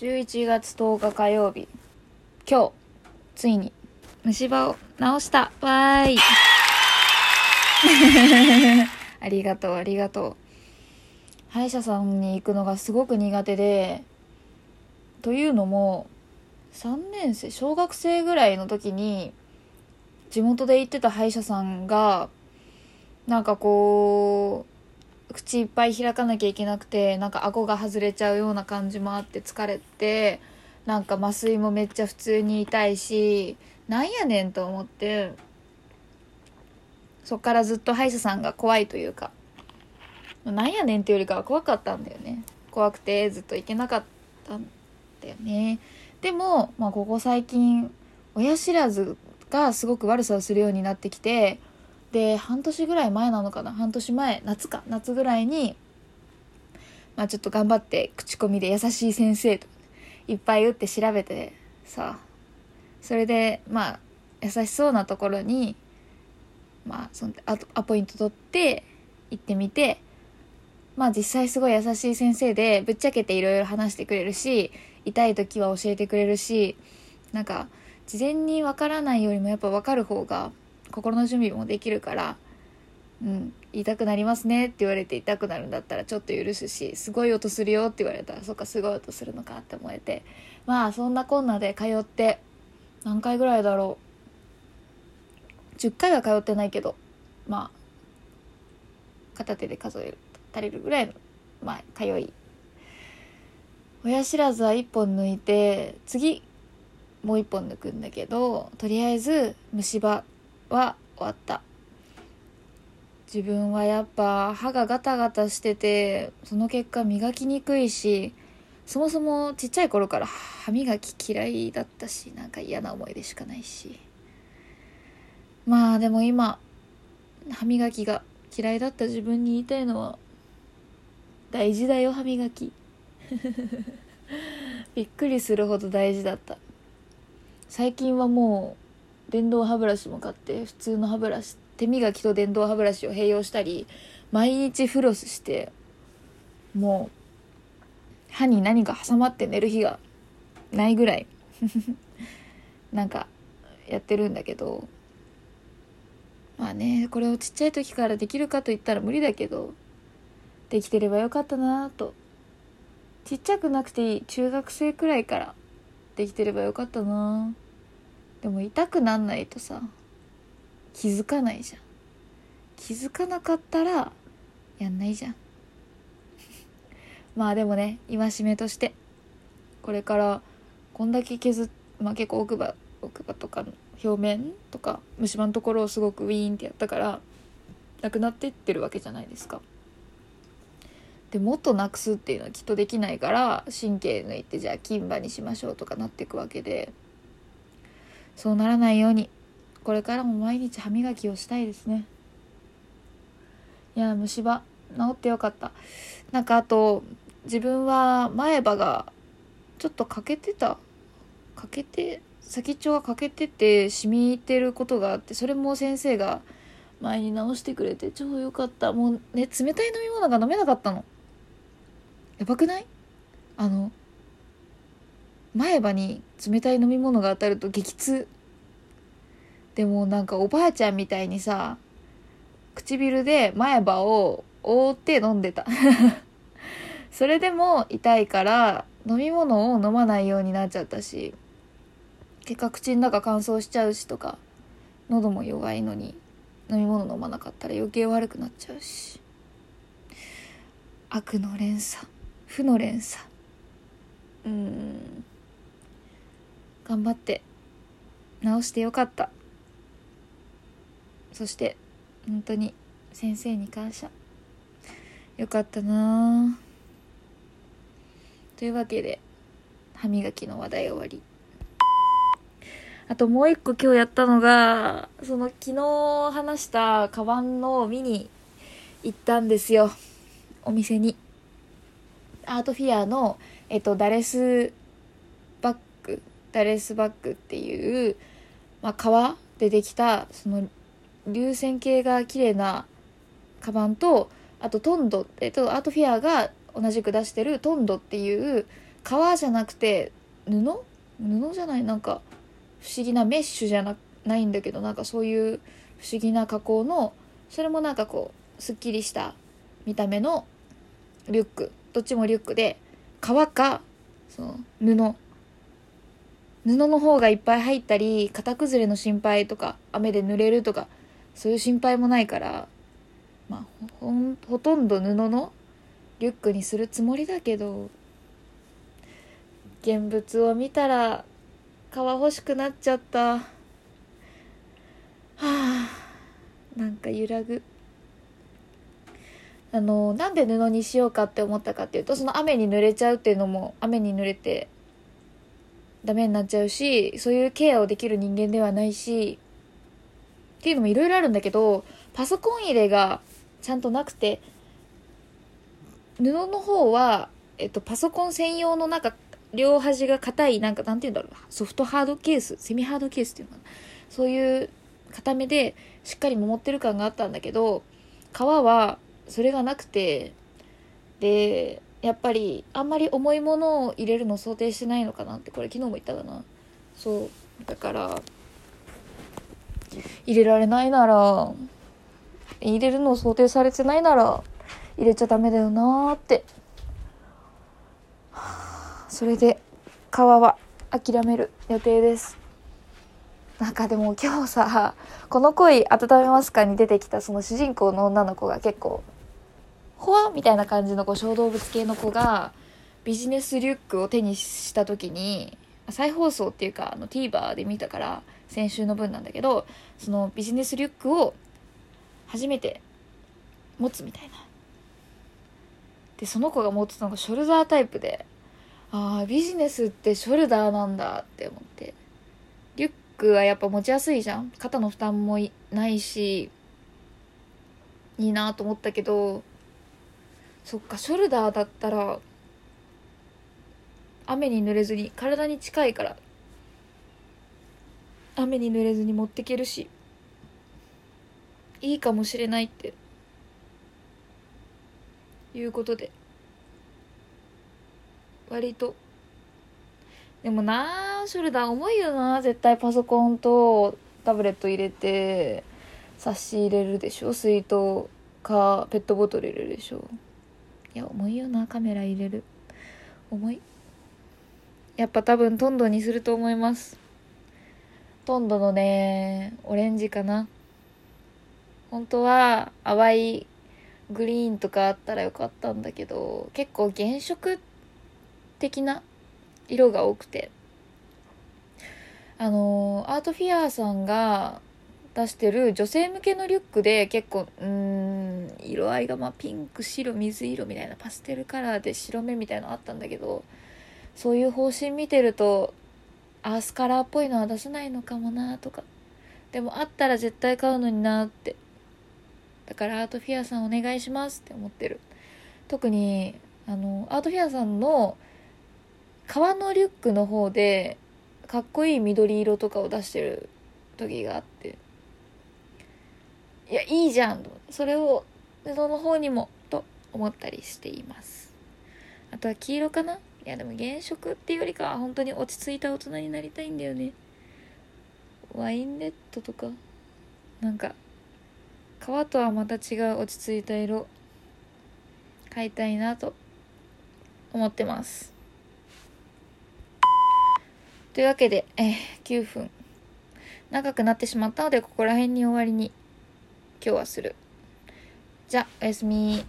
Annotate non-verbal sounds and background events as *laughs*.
11月10日火曜日。今日ついに虫歯を治した。わーい。*laughs* ありがとうありがとう。歯医者さんに行くのがすごく苦手で。というのも3年生小学生ぐらいの時に地元で行ってた歯医者さんがなんかこう口いっぱい開かなきゃいけなくてなんか顎が外れちゃうような感じもあって疲れてなんか麻酔もめっちゃ普通に痛いしなんやねんと思ってそっからずっと歯医者さんが怖いというかなんやねんっていうよりかは怖かったんだよね。怖くてずっと行けなかったんだよね。でも、まあ、ここ最近親知らずがすごく悪さをするようになってきてで半年ぐらい前なのかな？半年前夏か夏ぐらいに、まあ、ちょっと頑張って口コミで優しい先生といっぱい打って調べてさそれでまあ優しそうなところにまあそのアアポイント取って行ってみてまあ実際すごい優しい先生でぶっちゃけていろいろ話してくれるし痛い時は教えてくれるしなんか事前にわからないよりもやっぱ分かる方が心の準備もできるから「うん痛くなりますね」って言われて痛くなるんだったらちょっと許すしすごい音するよって言われたらそっかすごい音するのかって思えてまあそんなこんなで通って何回ぐらいだろう。10回は通ってないけどまあ片手で数える足りるぐらいのまあ通い。親知らずは1本抜いて次もう1本抜くんだけどとりあえず虫歯は終わった。自分はやっぱ歯がガタガタしててその結果磨きにくいしそもそもちっちゃい頃から歯磨き嫌いだったしなんか嫌な思い出しかないし。まあでも今歯磨きが嫌いだった自分に言いたいのは大事だよ歯磨き。*laughs* びっくりするほど大事だった。最近はもう電動歯ブラシも買って普通の歯ブラシ手磨きと電動歯ブラシを併用したり毎日フロスしてもう歯に何か挟まって寝る日がないぐらい *laughs* なんかやってるんだけどまあねこれをちっちゃい時からできるかといったら無理だけどできてればよかったなと。ちっちゃくなくていい中学生くらいからできてればよかったなでも痛くなんないとさ気づかないじゃん。気づかなかったらやんないじゃん。*laughs* まあでもね戒めとしてこれからこんだけ削っまあ結構奥歯奥歯とかの表面とか虫歯のところをすごくウィーンってやったからなくなっていってるわけじゃないですか。でもっとなくすっていうのはきっとできないから神経抜いてじゃあ金歯にしましょうとかなっていくわけで。そうならないように。これからも毎日歯磨きをしたいですね。いや虫歯治ってよかった。なんかあと自分は前歯がちょっと欠けてた。欠けて先っちょが欠けてて染みてることがあってそれも先生が前に直してくれて超良かった。もうね冷たい飲み物が飲めなかったの。やばくない？あの前歯に冷たい飲み物が当たると激痛。でもなんかおばあちゃんみたいにさ唇で前歯を覆って飲んでた。*laughs* それでも痛いから飲み物を飲まないようになっちゃったし結果口の中乾燥しちゃうしとか喉も弱いのに飲み物飲まなかったら余計悪くなっちゃうし。悪の連鎖負の連鎖。うん。頑張って直してよかった。そして本当に先生に感謝。よかったな。というわけで歯磨きの話題終わり。あともう一個今日やったのがその昨日話したカバンの見に行ったんですよ。お店に。アートフィアの、えっと、ダレスダレスバッグっていう、まあ、革でできたその流線形が綺麗なカバンとあとトンド、えっと、アートフィアが同じく出してるトンドっていう革じゃなくて布？布じゃないなんか不思議なメッシュじゃなないんだけどなんかそういう不思議な加工のそれもなんかこうすっきりした見た目のリュック。どっちもリュックで革かその布。布の方がいっぱい入ったり型崩れの心配とか雨で濡れるとかそういう心配もないからまあほほとんど布のリュックにするつもりだけど現物を見たら革欲しくなっちゃった。はあなんか揺らぐ。あのなんで布にしようかって思ったかっていうとその雨に濡れちゃうっていうのも雨に濡れてダメになっちゃうしそういうケアをできる人間ではないしっていうのもいろいろあるんだけどパソコン入れがちゃんとなくて布の方は、えっと、パソコン専用のなんか両端が硬いなんかなんて言うんだろうソフトハードケースセミハードケースっていうのかなそういう硬めでしっかり守ってる感があったんだけど皮はそれがなくてでやっぱりあんまり重いものを入れるのを想定してないのかなってこれ昨日も言ったかな。そう。だから入れられないなら入れるのを想定されてないなら入れちゃダメだよなーって。それで皮は諦める予定です。なんかでも今日さ「この恋温めますか?」に出てきたその主人公の女の子が結構ほわみたいな感じの小動物系の子がビジネスリュックを手にした時に再放送っていうかあの TVer で見たから先週の分なんだけどそのビジネスリュックを初めて持つみたいな。でその子が持ってたのがショルダータイプでああビジネスってショルダーなんだって思って。リュックはやっぱ持ちやすいじゃん。肩の負担もないしいいなと思ったけどそっかショルダーだったら雨に濡れずに体に近いから雨に濡れずに持ってけるしいいかもしれないっていうことで。割と。でもなショルダー重いよな絶対パソコンとタブレット入れて冊子入れるでしょ？水筒かペットボトル入れるでしょ？いや重いよなカメラ入れる。重い。やっぱ多分トンドにすると思います。トンドのねオレンジかな。本当は淡いグリーンとかあったらよかったんだけど結構原色的な色が多くて。あのアートフィアーさんが出してる女性向けのリュックで結構うん色合いがまピンク白水色みたいなパステルカラーで白目みたいなのあったんだけどそういう方針見てるとアースカラーっぽいのは出せないのかもなとか。でもあったら絶対買うのになって。だからアートフィアさんお願いしますって思ってる。特にあのアートフィアさんの革のリュックの方でかっこいい緑色とかを出してる時があって。やいいじゃんそれを布の方にもと思ったりしています。あとは黄色かな？いやでも原色っていうよりかは本当に落ち着いた大人になりたいんだよね。ワインレッドとか？なんか革とはまた違う落ち着いた色買いたいなと思ってます。というわけで、えー、9分。長くなってしまったのでここら辺に終わりに今日はする。じゃあ、おやすみ。